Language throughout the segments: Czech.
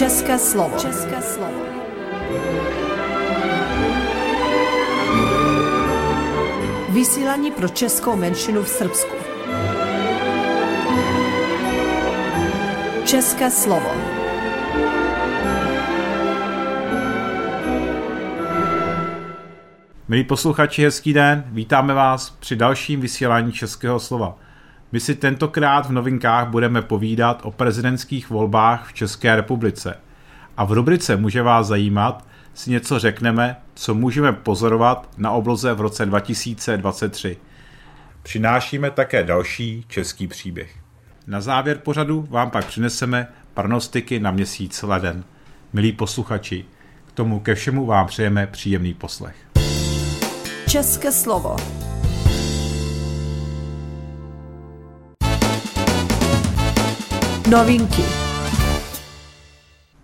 České slovo. České slovo. Vysílání pro českou menšinu v Srbsku. České slovo. Milí posluchači, hezký den, vítáme vás při dalším vysílání Českého slova. My si tentokrát v novinkách budeme povídat o prezidentských volbách v České republice. A v rubrice Může vás zajímat si něco řekneme, co můžeme pozorovat na obloze v roce 2023. Přinášíme také další český příběh. Na závěr pořadu vám pak přineseme parnostiky na měsíc leden. Milí posluchači, k tomu ke všemu vám přejeme příjemný poslech. České slovo. Novinky.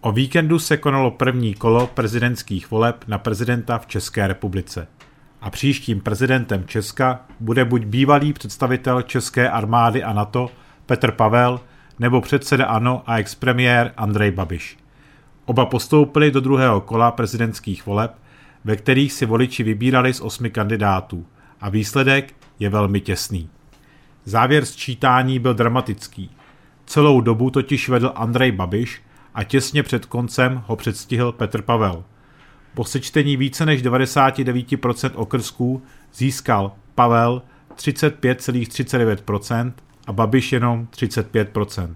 O víkendu se konalo první kolo prezidentských voleb na prezidenta v České republice. A příštím prezidentem Česka bude buď bývalý představitel České armády a NATO Petr Pavel, nebo předseda ANO a expremiér Andrej Babiš. Oba postoupili do druhého kola prezidentských voleb, ve kterých si voliči vybírali z osmi kandidátů a výsledek je velmi těsný. Závěr sčítání byl dramatický. Celou dobu totiž vedl Andrej Babiš a těsně před koncem ho předstihl Petr Pavel. Po sečtení více než 99% okrsků získal Pavel 35,39% a Babiš jenom 35%.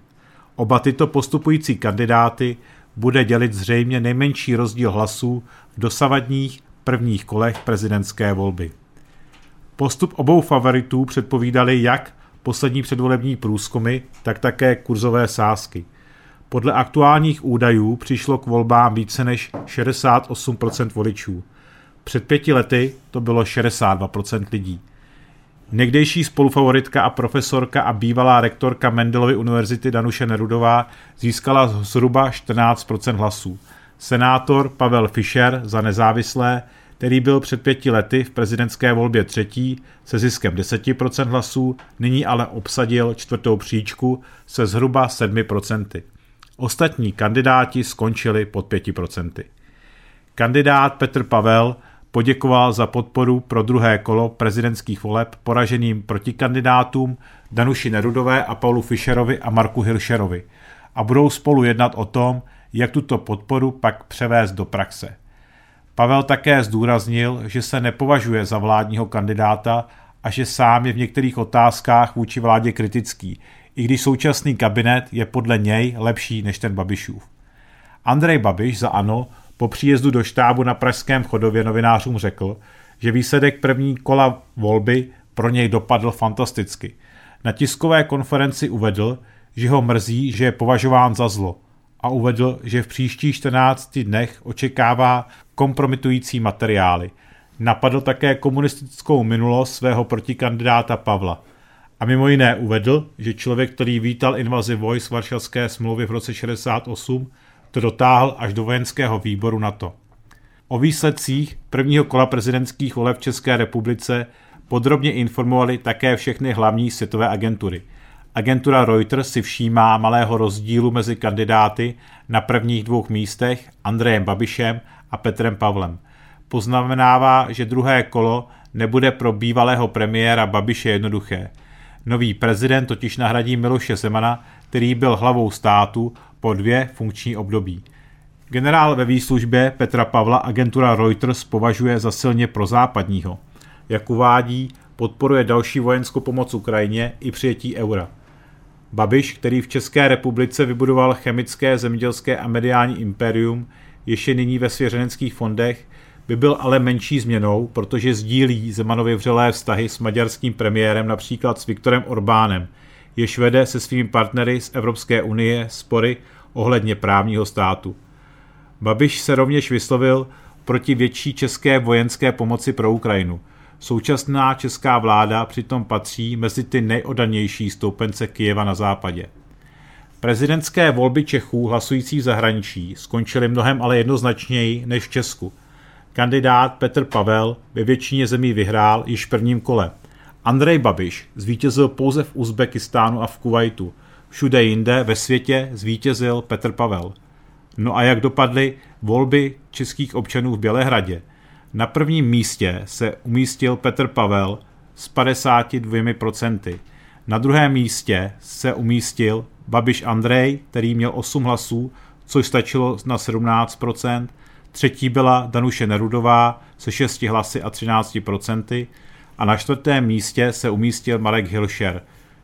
Oba tyto postupující kandidáty bude dělit zřejmě nejmenší rozdíl hlasů v dosavadních prvních kolech prezidentské volby. Postup obou favoritů předpovídali jak poslední předvolební průzkumy, tak také kurzové sázky. Podle aktuálních údajů přišlo k volbám více než 68% voličů. Před pěti lety to bylo 62% lidí. Někdejší spolufavoritka a profesorka a bývalá rektorka Mendelovy univerzity Danuše Nerudová získala zhruba 14% hlasů. Senátor Pavel Fischer za nezávislé který byl před pěti lety v prezidentské volbě třetí se ziskem 10% hlasů, nyní ale obsadil čtvrtou příčku se zhruba 7%. Ostatní kandidáti skončili pod 5%. Kandidát Petr Pavel poděkoval za podporu pro druhé kolo prezidentských voleb poraženým protikandidátům Danuši Nerudové a Paulu Fischerovi a Marku Hilšerovi a budou spolu jednat o tom, jak tuto podporu pak převést do praxe. Pavel také zdůraznil, že se nepovažuje za vládního kandidáta a že sám je v některých otázkách vůči vládě kritický, i když současný kabinet je podle něj lepší než ten Babišův. Andrej Babiš za ANO po příjezdu do štábu na Pražském chodově novinářům řekl, že výsledek první kola volby pro něj dopadl fantasticky. Na tiskové konferenci uvedl, že ho mrzí, že je považován za zlo a uvedl, že v příštích 14 dnech očekává kompromitující materiály. Napadl také komunistickou minulost svého protikandidáta Pavla. A mimo jiné uvedl, že člověk, který vítal invazi vojsk Varšavské smlouvy v roce 68, to dotáhl až do vojenského výboru NATO. O výsledcích prvního kola prezidentských voleb v České republice podrobně informovali také všechny hlavní světové agentury. Agentura Reuters si všímá malého rozdílu mezi kandidáty na prvních dvou místech Andrejem Babišem a Petrem Pavlem. Poznamenává, že druhé kolo nebude pro bývalého premiéra Babiše jednoduché. Nový prezident totiž nahradí Miloše Zemana, který byl hlavou státu po dvě funkční období. Generál ve výslužbě Petra Pavla agentura Reuters považuje za silně prozápadního. Jak uvádí, podporuje další vojenskou pomoc Ukrajině i přijetí eura. Babiš, který v České republice vybudoval chemické, zemědělské a mediální impérium, ještě nyní ve svěřeneckých fondech, by byl ale menší změnou, protože sdílí Zemanovy vřelé vztahy s maďarským premiérem, například s Viktorem Orbánem, jež vede se svými partnery z Evropské unie spory ohledně právního státu. Babiš se rovněž vyslovil proti větší české vojenské pomoci pro Ukrajinu. Současná česká vláda přitom patří mezi ty nejodanější stoupence Kijeva na západě. Prezidentské volby Čechů hlasující v zahraničí skončily mnohem ale jednoznačněji než v Česku. Kandidát Petr Pavel ve většině zemí vyhrál již v prvním kole. Andrej Babiš zvítězil pouze v Uzbekistánu a v Kuwaitu. Všude jinde ve světě zvítězil Petr Pavel. No a jak dopadly volby českých občanů v Bělehradě? Na prvním místě se umístil Petr Pavel s 52%. Na druhém místě se umístil Babiš Andrej, který měl 8 hlasů, což stačilo na 17%. Třetí byla Danuše Nerudová se 6 hlasy a 13%. A na čtvrtém místě se umístil Marek Hilšer.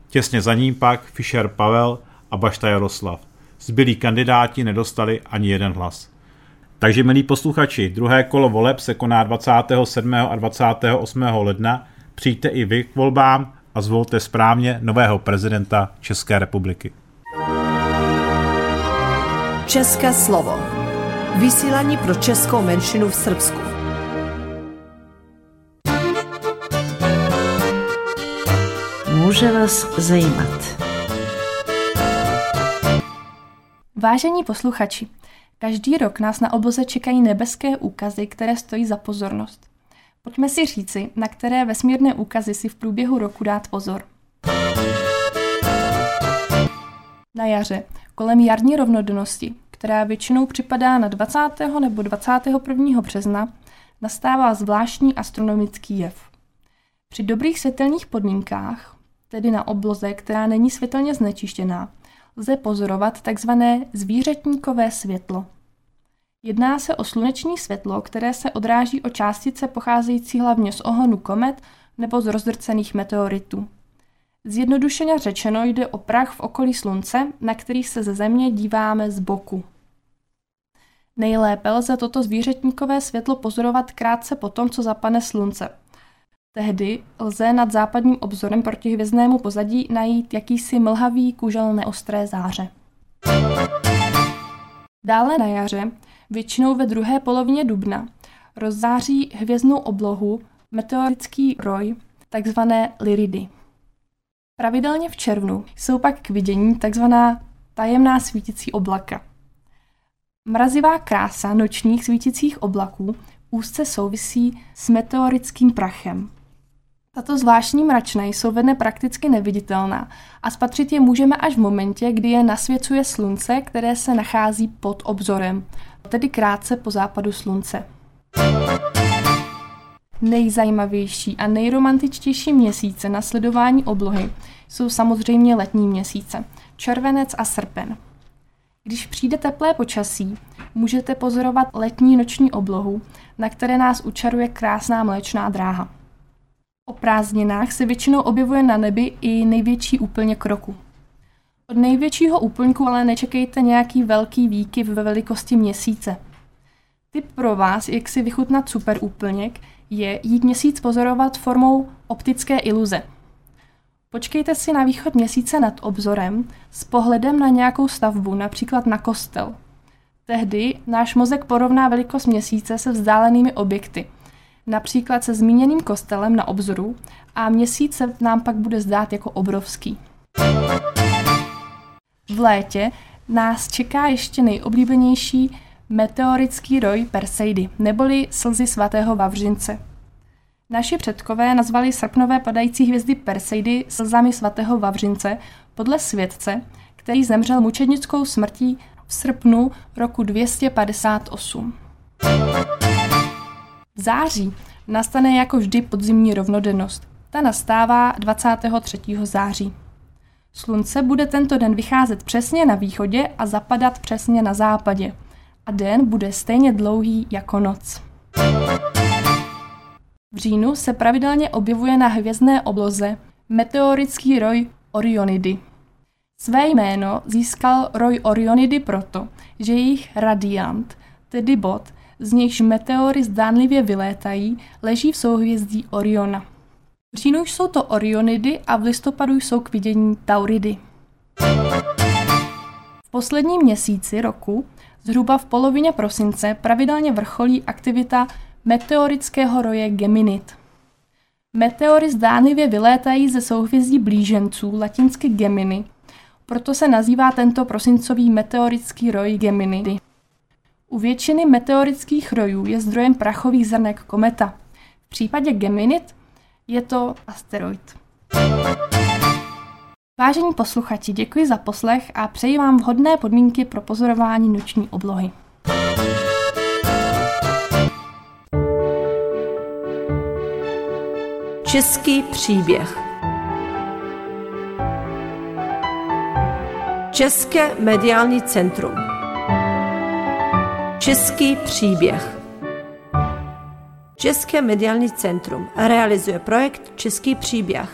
Těsně za ním pak Fischer Pavel a Bašta Jaroslav. Zbylí kandidáti nedostali ani jeden hlas. Takže milí posluchači, druhé kolo voleb se koná 27. a 28. ledna. Přijďte i vy k volbám a zvolte správně nového prezidenta České republiky. České slovo. Vysílání pro českou menšinu v Srbsku. Může vás zajímat. Vážení posluchači, každý rok nás na obloze čekají nebeské úkazy, které stojí za pozornost. Pojďme si říci, na které vesmírné úkazy si v průběhu roku dát pozor. Na jaře, kolem jarní rovnodennosti, která většinou připadá na 20. nebo 21. března, nastává zvláštní astronomický jev. Při dobrých světelných podmínkách, tedy na obloze, která není světelně znečištěná, lze pozorovat tzv. zvířetníkové světlo. Jedná se o sluneční světlo, které se odráží o částice pocházející hlavně z ohonu komet nebo z rozdrcených meteoritů. Zjednodušeně řečeno jde o prach v okolí Slunce, na který se ze Země díváme z boku. Nejlépe lze toto zvířetníkové světlo pozorovat krátce po tom, co zapadne Slunce. Tehdy lze nad západním obzorem proti hvězdnému pozadí najít jakýsi mlhavý kužel neostré záře. Dále na jaře většinou ve druhé polovině dubna, rozzáří hvězdnou oblohu meteorický roj, takzvané liridy. Pravidelně v červnu jsou pak k vidění takzvaná tajemná svítící oblaka. Mrazivá krása nočních svítících oblaků úzce souvisí s meteorickým prachem. Tato zvláštní mračna jsou ve dne prakticky neviditelná a spatřit je můžeme až v momentě, kdy je nasvěcuje slunce, které se nachází pod obzorem, tedy krátce po západu slunce. Nejzajímavější a nejromantičtější měsíce na sledování oblohy jsou samozřejmě letní měsíce, červenec a srpen. Když přijde teplé počasí, můžete pozorovat letní noční oblohu, na které nás učaruje krásná mléčná dráha. O prázdninách se většinou objevuje na nebi i největší úplněk roku. Od největšího úplňku ale nečekejte nějaký velký výkyv ve velikosti měsíce. Tip pro vás, jak si vychutnat super úplněk, je jít měsíc pozorovat formou optické iluze. Počkejte si na východ měsíce nad obzorem s pohledem na nějakou stavbu, například na kostel. Tehdy náš mozek porovná velikost měsíce se vzdálenými objekty, například se zmíněným kostelem na obzoru a měsíc se nám pak bude zdát jako obrovský. V létě nás čeká ještě nejoblíbenější meteorický roj Perseidy, neboli slzy svatého Vavřince. Naši předkové nazvali srpnové padající hvězdy Perseidy slzami svatého Vavřince podle světce, který zemřel mučednickou smrtí v srpnu roku 258. V září nastane jako vždy podzimní rovnodennost. Ta nastává 23. září. Slunce bude tento den vycházet přesně na východě a zapadat přesně na západě. A den bude stejně dlouhý jako noc. V říjnu se pravidelně objevuje na hvězdné obloze meteorický roj Orionidy. Své jméno získal roj Orionidy proto, že jejich radiant, tedy bod, z nichž meteory zdánlivě vylétají, leží v souhvězdí Oriona. V říjnu jsou to Orionidy a v listopadu jsou k vidění Tauridy. V posledním měsíci roku, zhruba v polovině prosince, pravidelně vrcholí aktivita meteorického roje Geminid. Meteory zdánlivě vylétají ze souhvězdí blíženců, latinsky Gemini, proto se nazývá tento prosincový meteorický roj Geminidy. U většiny meteorických rojů je zdrojem prachových zrnek kometa. V případě Geminid je to asteroid. Vážení posluchači, děkuji za poslech a přeji vám vhodné podmínky pro pozorování noční oblohy. Český příběh České mediální centrum Český příběh České mediální centrum realizuje projekt Český příběh,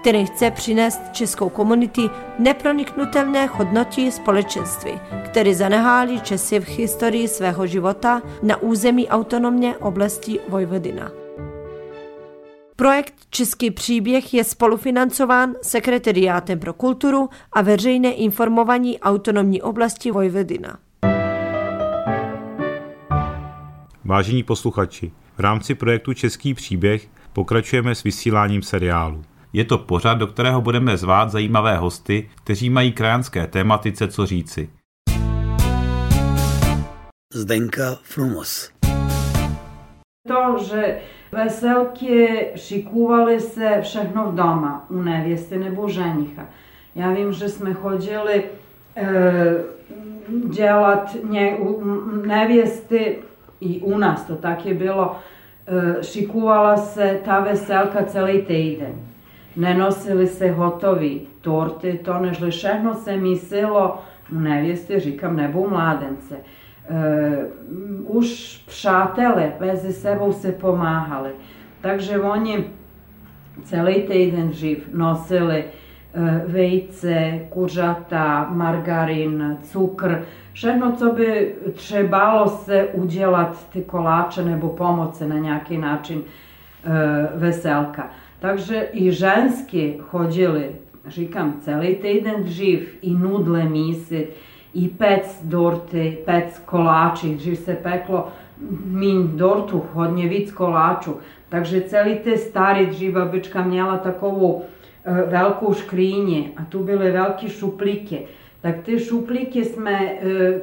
který chce přinést českou komunity neproniknutelné hodnoty společenství, které zanehali Česi v historii svého života na území autonomně oblasti Vojvodina. Projekt Český příběh je spolufinancován Sekretariátem pro kulturu a veřejné informování autonomní oblasti Vojvodina. Vážení posluchači, v rámci projektu Český příběh pokračujeme s vysíláním seriálu. Je to pořad, do kterého budeme zvát zajímavé hosty, kteří mají krajanské tématice co říci. Zdenka Frumos. To, že veselky šikuvali se všechno v doma, u nevěsty nebo ženicha. Já vím, že jsme chodili e, dělat ně, u nevěsty i u nás to tak je bilo, e, šikuvala se ta veselka celý týden. Nenosili se hotovi torty, to nežli všechno se mislilo u nevěsty, říkám, nebo u mladence. E, už přátelé mezi sebou se pomáhali. Takže oni celý týden živ nosili e, vejce, kuřata, margarin, cukr, Še co bi trebalo se udjelat te kolače nebo pomoć se na njaki način e, veselka. Takže i ženski hodjeli, žikam, celi teden živ i nudle misit, i pec dorte, pec kolači, živ se peklo min dortu, hodnjevic kolaču. Takže celi te stari živa bička mjela takovu e, veliku škrinje, a tu bile velike šuplike. Tak te šupljike sme e,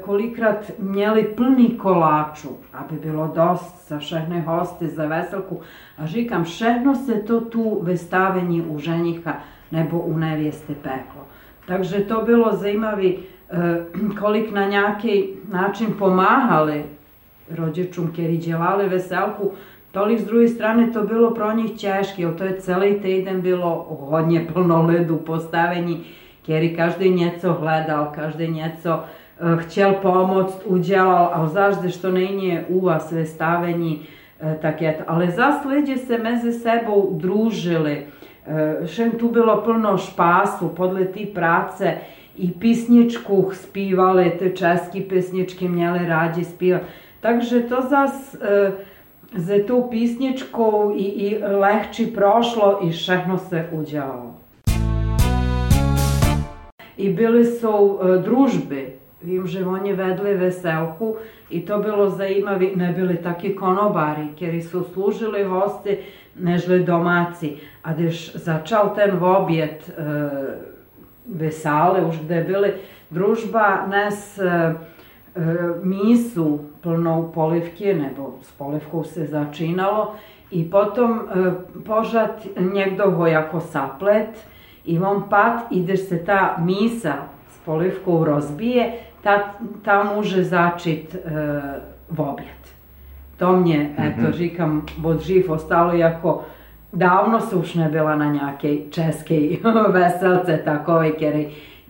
kolikrat mjeli plni kolaču, a bi bilo dost sa šehne hoste za veselku, a žikam šehno se to tu vestavenji u ženjiha nebo u nevijeste peklo. Takže to bilo zaimavi e, kolik na njaki način pomahali rođečum keriđevale veselku, tolik s druge strane to bilo pro njih češki, jer to je celi te idem bilo hodnje plno ledu postavenji, kteří každý něco hledal, každý něco e, chtěl pomoct, udělal, ale zaždy, što není u vás vystavení, e, tak je to. Ale zas lidi se mezi sebou družili, e, všem tu bylo plno špásu, podle té práce, i písničku zpívali, ty české písničky měli rádi zpívat. Takže to zas e, za tou písničkou i, i lehčí prošlo i všechno se udělalo i bili su e, družbe. Vim že oni vedli veselku i to bilo zaimavi, ne bili taki konobari, kjer su služili hosti nežli domaci. A deš začal ten objet e, vesale, už gde bili družba, nes e, misu plno polivke, nebo s polivkou se začinalo i potom e, požat njegdov jako saplet, i on pat, ideš se ta misa s polivkou rozbije, ta, ta može začit e, v objed. To mi je, eto, mhm. žikam, bod živ, ostalo jako davno se už ne bila na njake česke veselce takove, kjer e,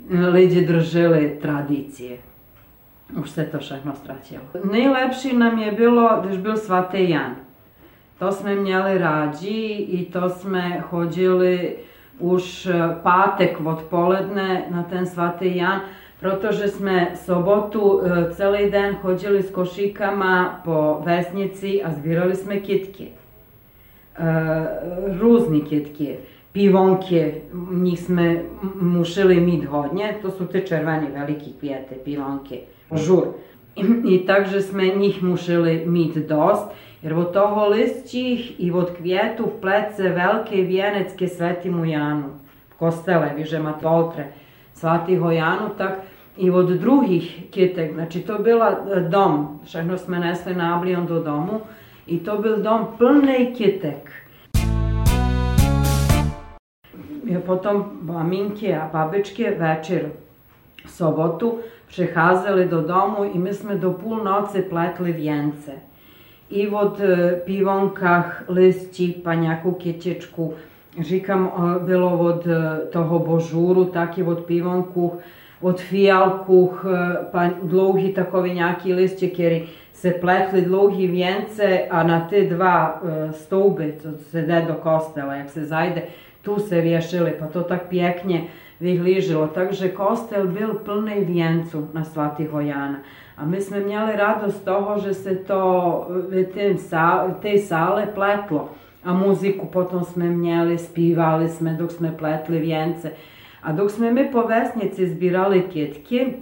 liđe držili tradicije. Už se to všechno ztratilo. Najlepši nam je bilo, da když byl svatý Jan. To sme měli rádi i to sme chodili už pátek odpoledne na ten svatý Jan, protože jsme sobotu e, celý den chodili s košíkama po vesnici a zbírali jsme kitky. E, různé kitky. Pivonke, njih jsme mušili mít hodně, to jsou ty červené veliké květy, pivonke žur. I takže jsme njih mušili mít dost, jer od toho listčih i od kvijetu plece veliki vjenec ke svetimu Janu. Kostele, viže matoltre, svatiho Janu, tak i od drugih kitek, znači to bila dom, všechno jsme nesli nablion do domu, i to byl dom plnej kitek. Potom maminke, a babičke večer sobotu přecházeli do domu i my jsme do půlnoci pletli věnce. I od e, pivonkách, listí, pa nějakou kytičku, říkám, e, bylo od e, toho božuru, tak i od pivonku, od fijalku, pa dlouhý takový nějaký listě, který se pletli dlouhý věnce a na ty dva stouby, co se jde do kostela, jak se zajde, tu se věšili, pa to tak pěkně vyhlíželo. Takže kostel byl plný věnců na svatého Jana. A my jsme měli radost toho, že se to v té sále pletlo. A muziku potom jsme měli, zpívali jsme dok jsme pletli věnce. A dok jsme mi po vesnici zbírali kytky,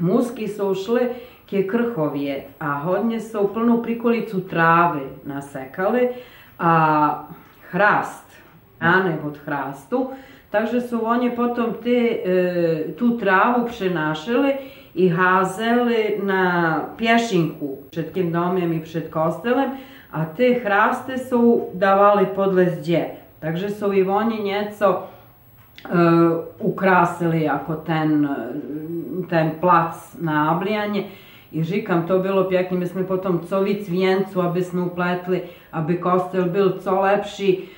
mužky jsou šli ke Krhově a hodně jsou plnou prikolicu trávy nasekali a hrast, ane od hrastu, takže su oni potom te, e, tu travu prenašali i hazeli na pješinku pred tim domem i pred kostelem, a te hraste su davali podlezđe. Takže su i oni njeco e, ukrasili ako ten, ten plac na ablijanje. I žikam, to bilo pjekni, mi smo potom covic vijencu, aby smo upletli, aby kostel bil co lepši,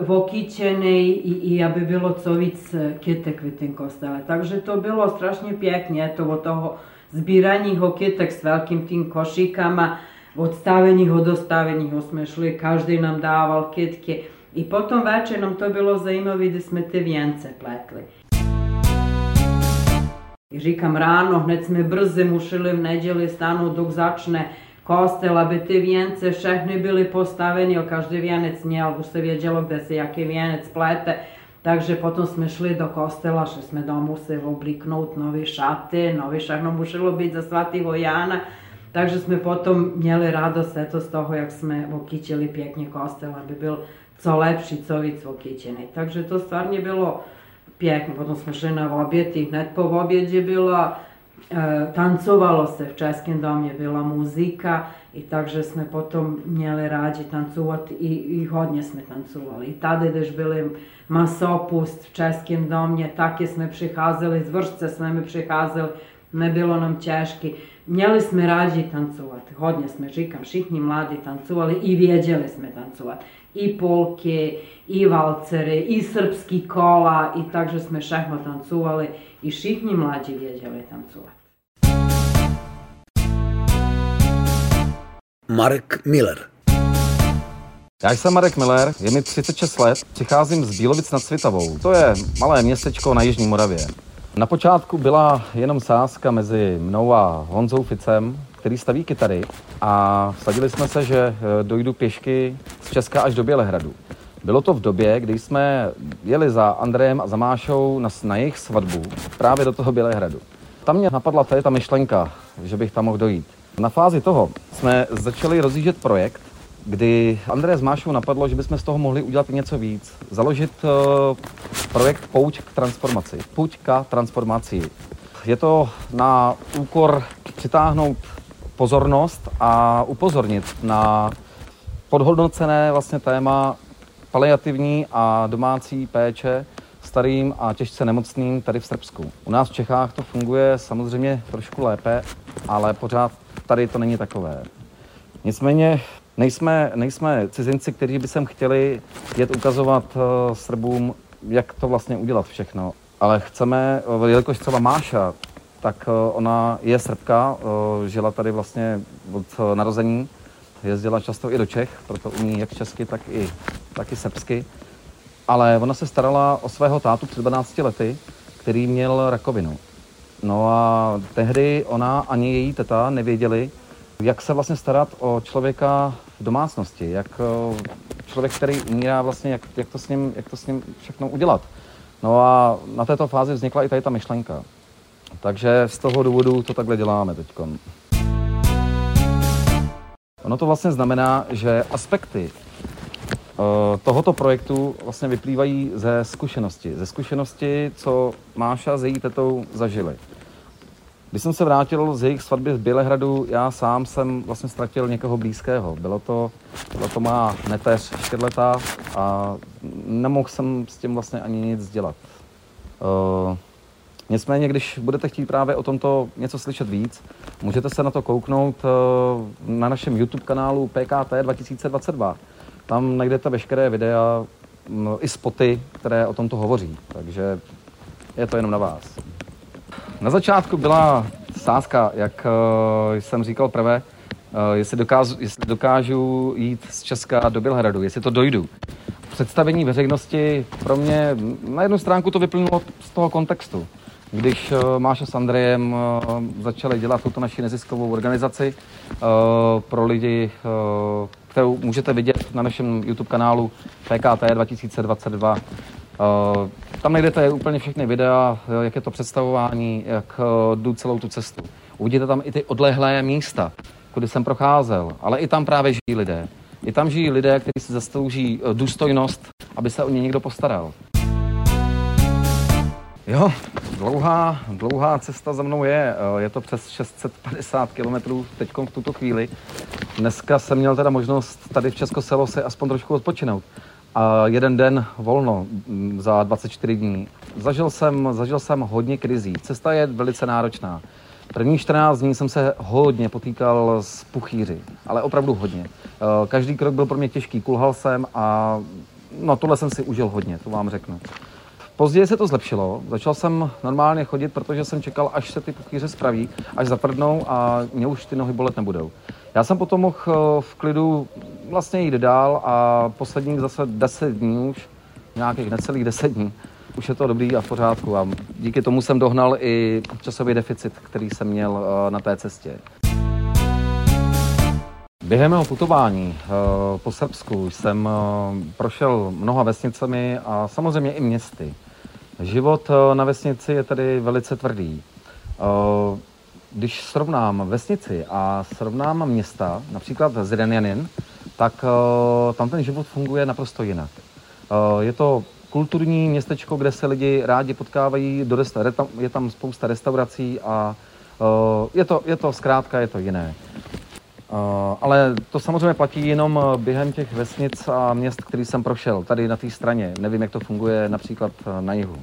vokićenej i, i aby bilo co víc kytek v tym kostele. Takže to bylo strašně pěkně, to od toho zbírání ho kytek s velkým tým košíkama, od stavenih do stavenih jsme šli, každý nám dával kytky. I potom večer nám to bylo zajímavé, gdje jsme te vjence pletli. I říkam ráno, hned jsme brze mušili v neděli stanout, dok začne kostela, by te vijence všechny byly postaveni, jer každý vijenec nije, ali da se vjeđalo gde se jaki vijenec plete. Takže potom sme šli do kostela, što sme domu se obliknut, novi šate, novi šarno mušilo biti za svati vojana. Takže sme potom njeli radost, eto, z toho jak sme vokićili pjeknje kostela, bi bil co lepši, co vic vokićeni. Takže to stvarno je bilo pjekno. Potom smo šli na objet i net po objeđe bila tancovalo se v Českém domě, byla muzika i takže jsme potom měli rádi tancovat i, i hodně jsme tancovali. I tady, když byli masopust v Českém domě, taky jsme přicházeli, z vršce jsme přicházeli, nebylo nám těžky. Měli jsme rádi tancovat, hodně jsme, říkám, všichni mladí tancovali i věděli jsme tancovat. I polky, i valcery, i srpský kola, i takže jsme všechno tancovali i všichni mladí věděli tancovat. Mark Miller já jsem Marek Miller, je mi 36 let, přicházím z Bílovic nad Svitavou. To je malé městečko na Jižní Moravě. Na počátku byla jenom sázka mezi mnou a Honzou Ficem, který staví kytary a vsadili jsme se, že eh, dojdu pěšky z Česka až do Bělehradu. Bylo to v době, kdy jsme jeli za Andrejem a za Mášou na, na jejich svatbu právě do toho Bělehradu. Tam mě napadla tady ta myšlenka, že bych tam mohl dojít. Na fázi toho jsme začali rozjíždět projekt, kdy Andreje s Mášou napadlo, že bychom z toho mohli udělat něco víc. Založit uh, projekt Pouť k transformaci. Pouť k transformaci. Je to na úkor přitáhnout pozornost a upozornit na podhodnocené vlastně téma paliativní a domácí péče starým a těžce nemocným tady v Srbsku. U nás v Čechách to funguje samozřejmě trošku lépe, ale pořád tady to není takové. Nicméně nejsme, nejsme cizinci, kteří by sem chtěli jet ukazovat uh, Srbům, jak to vlastně udělat všechno. Ale chceme, uh, jelikož třeba Máša, tak uh, ona je Srbka, uh, žila tady vlastně od uh, narození, jezdila často i do Čech, proto umí jak česky, tak i, tak i srbsky. Ale ona se starala o svého tátu před 12 lety, který měl rakovinu. No a tehdy ona ani její teta nevěděli, jak se vlastně starat o člověka v domácnosti, jak eh, člověk, který umírá vlastně, jak, jak, to s ním, jak to s ním všechno udělat. No a na této fázi vznikla i tady ta myšlenka. Takže z toho důvodu to takhle děláme teď. Ono to vlastně znamená, že aspekty eh, tohoto projektu vlastně vyplývají ze zkušenosti. Ze zkušenosti, co Máša s její tetou zažili. Když jsem se vrátil z jejich svatby v Bělehradu, já sám jsem vlastně ztratil někoho blízkého. Bylo to, bylo to má neteř čtyřletá a nemohl jsem s tím vlastně ani nic dělat. Uh, nicméně, když budete chtít právě o tomto něco slyšet víc, můžete se na to kouknout uh, na našem YouTube kanálu PKT 2022. Tam najdete veškeré videa, no, i spoty, které o tomto hovoří. Takže je to jenom na vás. Na začátku byla sázka, jak uh, jsem říkal prvé, uh, jestli, dokážu, jestli dokážu jít z Česka do Bělehradu, jestli to dojdu. Představení veřejnosti pro mě, na jednu stránku to vyplynulo z toho kontextu. Když uh, Máša s Andrejem uh, začali dělat tuto naši neziskovou organizaci uh, pro lidi, kterou můžete vidět na našem YouTube kanálu PKT 2022, Uh, tam najdete úplně všechny videa, jak je to představování, jak jdu celou tu cestu. Uvidíte tam i ty odlehlé místa, kudy jsem procházel, ale i tam právě žijí lidé. I tam žijí lidé, kteří si zaslouží důstojnost, aby se o ně někdo postaral. Jo, dlouhá, dlouhá cesta za mnou je. Je to přes 650 kilometrů teď v tuto chvíli. Dneska jsem měl teda možnost tady v Českoselo si aspoň trošku odpočinout a jeden den volno mm, za 24 dní. Zažil jsem, zažil jsem hodně krizí. Cesta je velice náročná. První 14 dní jsem se hodně potýkal s puchýři, ale opravdu hodně. Eh, každý krok byl pro mě těžký, kulhal jsem a no tohle jsem si užil hodně, to vám řeknu. Později se to zlepšilo, začal jsem normálně chodit, protože jsem čekal, až se ty puchýře spraví, až zatvrdnou a mě už ty nohy bolet nebudou. Já jsem potom mohl eh, v klidu vlastně jít dál a posledních zase 10 dní už, nějakých necelých 10 dní, už je to dobrý a v pořádku a díky tomu jsem dohnal i časový deficit, který jsem měl eh, na té cestě. Během mého putování eh, po Srbsku jsem prošel mnoha vesnicemi a samozřejmě i městy. Život na vesnici je tedy velice tvrdý když srovnám vesnici a srovnám města, například Zrenjanin, tak tam ten život funguje naprosto jinak. Je to kulturní městečko, kde se lidi rádi potkávají, je tam spousta restaurací a je, to, je to zkrátka, je to jiné. Uh, ale to samozřejmě platí jenom během těch vesnic a měst, který jsem prošel, tady na té straně. Nevím, jak to funguje například na jihu.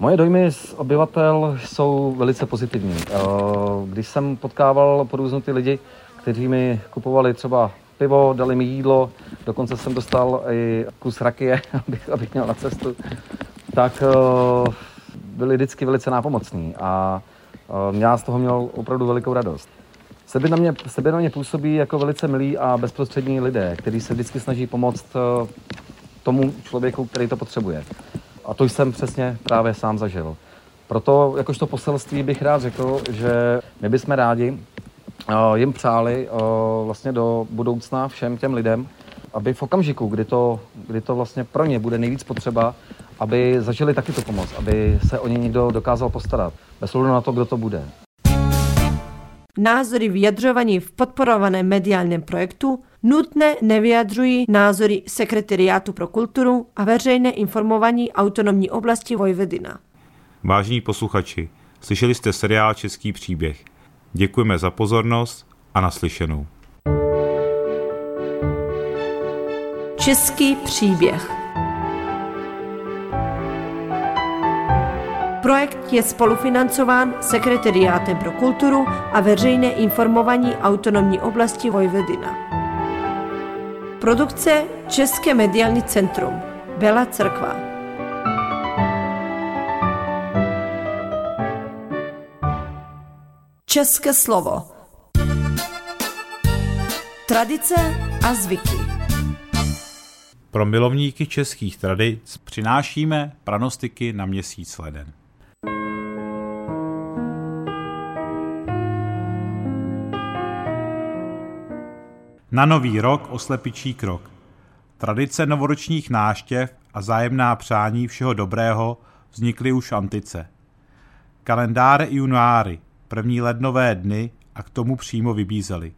Moje dojmy z obyvatel jsou velice pozitivní. Eh, když jsem potkával porůznuty lidi, kteří mi kupovali třeba pivo, dali mi jídlo, dokonce jsem dostal i kus rakie, abych, abych měl na cestu, tak eh, byli vždycky velice nápomocní a eh, já z toho měl opravdu velikou radost. Sebe na, mě, sebe na mě působí jako velice milí a bezprostřední lidé, kteří se vždycky snaží pomoct tomu člověku, který to potřebuje. A to jsem přesně právě sám zažil. Proto jakožto poselství bych rád řekl, že my bychom rádi uh, jim přáli uh, vlastně do budoucna všem těm lidem, aby v okamžiku, kdy to, kdy to vlastně pro ně bude nejvíc potřeba, aby zažili taky tu pomoc, aby se o ně někdo dokázal postarat, bez na to, kdo to bude. Názory vyjadřovaní v podporovaném mediálním projektu nutné nevyjadřují názory Sekretariátu pro kulturu a veřejné informování autonomní oblasti Vojvedina. Vážení posluchači, slyšeli jste seriál Český příběh. Děkujeme za pozornost a naslyšenou. Český příběh Projekt je spolufinancován Sekretariátem pro kulturu a veřejné informování autonomní oblasti Vojvedina. Produkce České mediální centrum Bela Crkva České slovo Tradice a zvyky Pro milovníky českých tradic přinášíme pranostiky na měsíc leden. Na nový rok oslepičí krok. Tradice novoročních náštěv a zájemná přání všeho dobrého vznikly už antice. Kalendáre junáry, první lednové dny a k tomu přímo vybízeli.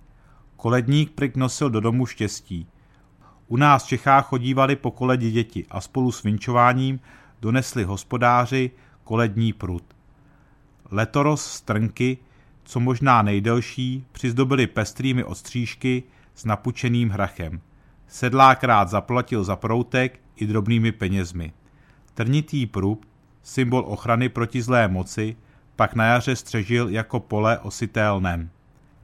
Koledník prik nosil do domu štěstí. U nás v Čechách chodívali po koledě děti a spolu s vinčováním donesli hospodáři kolední prut. Letoros strnky, co možná nejdelší, přizdobili pestrými odstřížky s napučeným hrachem. Sedlák rád zaplatil za proutek i drobnými penězmi. Trnitý průb, symbol ochrany proti zlé moci, pak na jaře střežil jako pole osité lnem.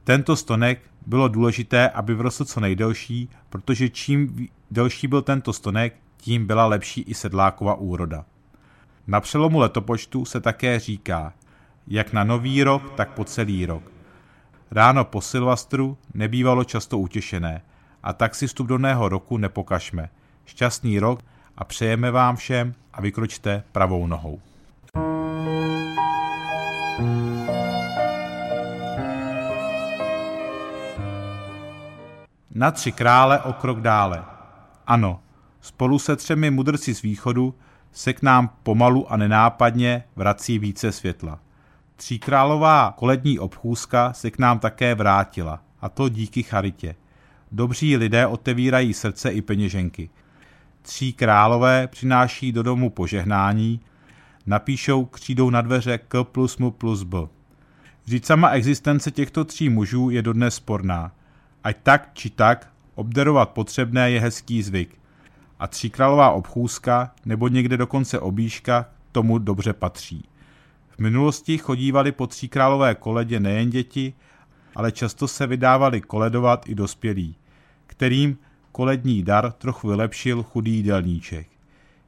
Tento stonek bylo důležité, aby vrostl co nejdelší, protože čím delší byl tento stonek, tím byla lepší i sedláková úroda. Na přelomu letopočtu se také říká, jak na nový rok, tak po celý rok. Ráno po Silvastru nebývalo často utěšené, a tak si vstup do nového roku nepokažme. Šťastný rok a přejeme vám všem a vykročte pravou nohou. Na tři krále o krok dále. Ano, spolu se třemi mudrci z východu se k nám pomalu a nenápadně vrací více světla. Tříkrálová kolední obchůzka se k nám také vrátila, a to díky charitě. Dobří lidé otevírají srdce i peněženky. Tří králové přináší do domu požehnání, napíšou křídou na dveře K plus M plus B. Vždyť sama existence těchto tří mužů je dodnes sporná. Ať tak či tak, obdarovat potřebné je hezký zvyk. A tříkrálová obchůzka, nebo někde dokonce obíška, tomu dobře patří. V minulosti chodívali po tříkrálové koledě nejen děti, ale často se vydávali koledovat i dospělí, kterým kolední dar trochu vylepšil chudý jídelníček.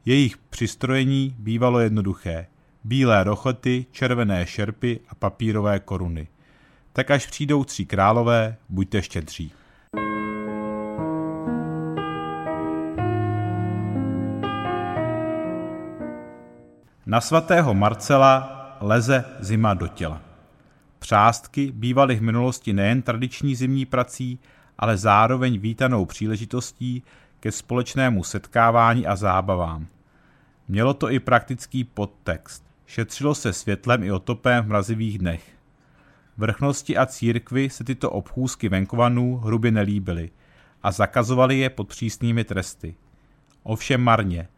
Jejich přistrojení bývalo jednoduché. Bílé rochoty, červené šerpy a papírové koruny. Tak až přijdou tří králové, buďte štědří. Na svatého Marcela leze zima do těla. Přástky bývaly v minulosti nejen tradiční zimní prací, ale zároveň vítanou příležitostí ke společnému setkávání a zábavám. Mělo to i praktický podtext. Šetřilo se světlem i otopem v mrazivých dnech. Vrchnosti a církvy se tyto obchůzky venkovanů hrubě nelíbily a zakazovali je pod přísnými tresty. Ovšem marně.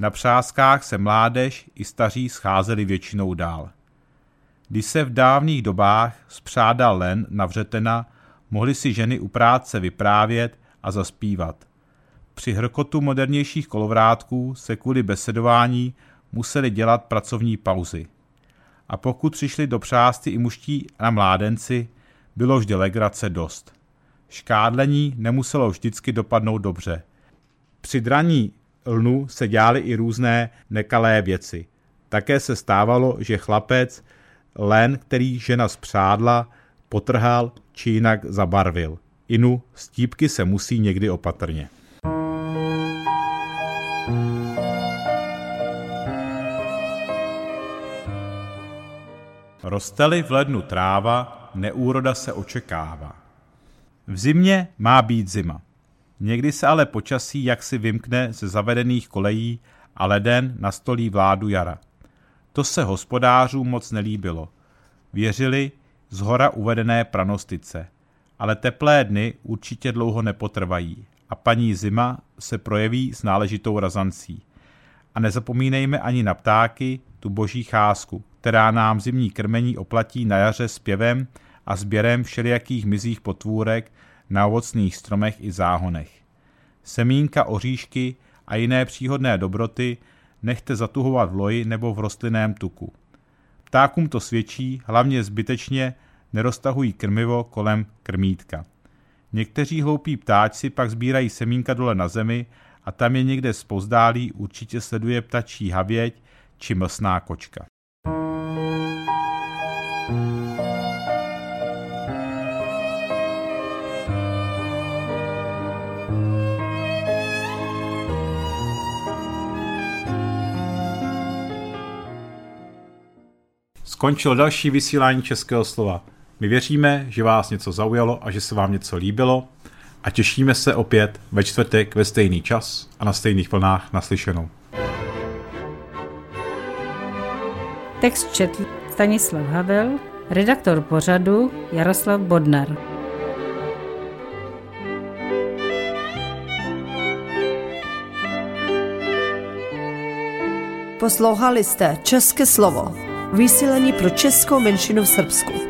Na přáskách se mládež i staří scházeli většinou dál. Když se v dávných dobách spřádal len na vřetena, mohly si ženy u práce vyprávět a zaspívat. Při hrkotu modernějších kolovrátků se kvůli besedování museli dělat pracovní pauzy. A pokud přišli do přásty i muští na mládenci, bylo vždy legrace dost. Škádlení nemuselo vždycky dopadnout dobře. Při draní lnu se dělaly i různé nekalé věci. Také se stávalo, že chlapec len, který žena spřádla, potrhal či jinak zabarvil. Inu, stípky se musí někdy opatrně. Rosteli v lednu tráva, neúroda se očekává. V zimě má být zima. Někdy se ale počasí jaksi vymkne ze zavedených kolejí a leden nastolí vládu jara. To se hospodářům moc nelíbilo. Věřili z hora uvedené pranostice. Ale teplé dny určitě dlouho nepotrvají a paní zima se projeví s náležitou razancí. A nezapomínejme ani na ptáky, tu boží cházku, která nám zimní krmení oplatí na jaře zpěvem a sběrem všelijakých mizích potvůrek na ovocných stromech i záhonech. Semínka, oříšky a jiné příhodné dobroty nechte zatuhovat v loji nebo v rostlinném tuku. Ptákům to svědčí, hlavně zbytečně neroztahují krmivo kolem krmítka. Někteří hloupí ptáčci pak sbírají semínka dole na zemi a tam je někde spozdálí určitě sleduje ptačí havěť či mlsná kočka. Skončilo další vysílání Českého slova. My věříme, že vás něco zaujalo a že se vám něco líbilo a těšíme se opět ve čtvrtek ve stejný čas a na stejných vlnách naslyšenou. Text četl Stanislav Havel, redaktor pořadu Jaroslav Bodnar. Poslouchali jste České slovo vysílání pro českou menšinu v Srbsku.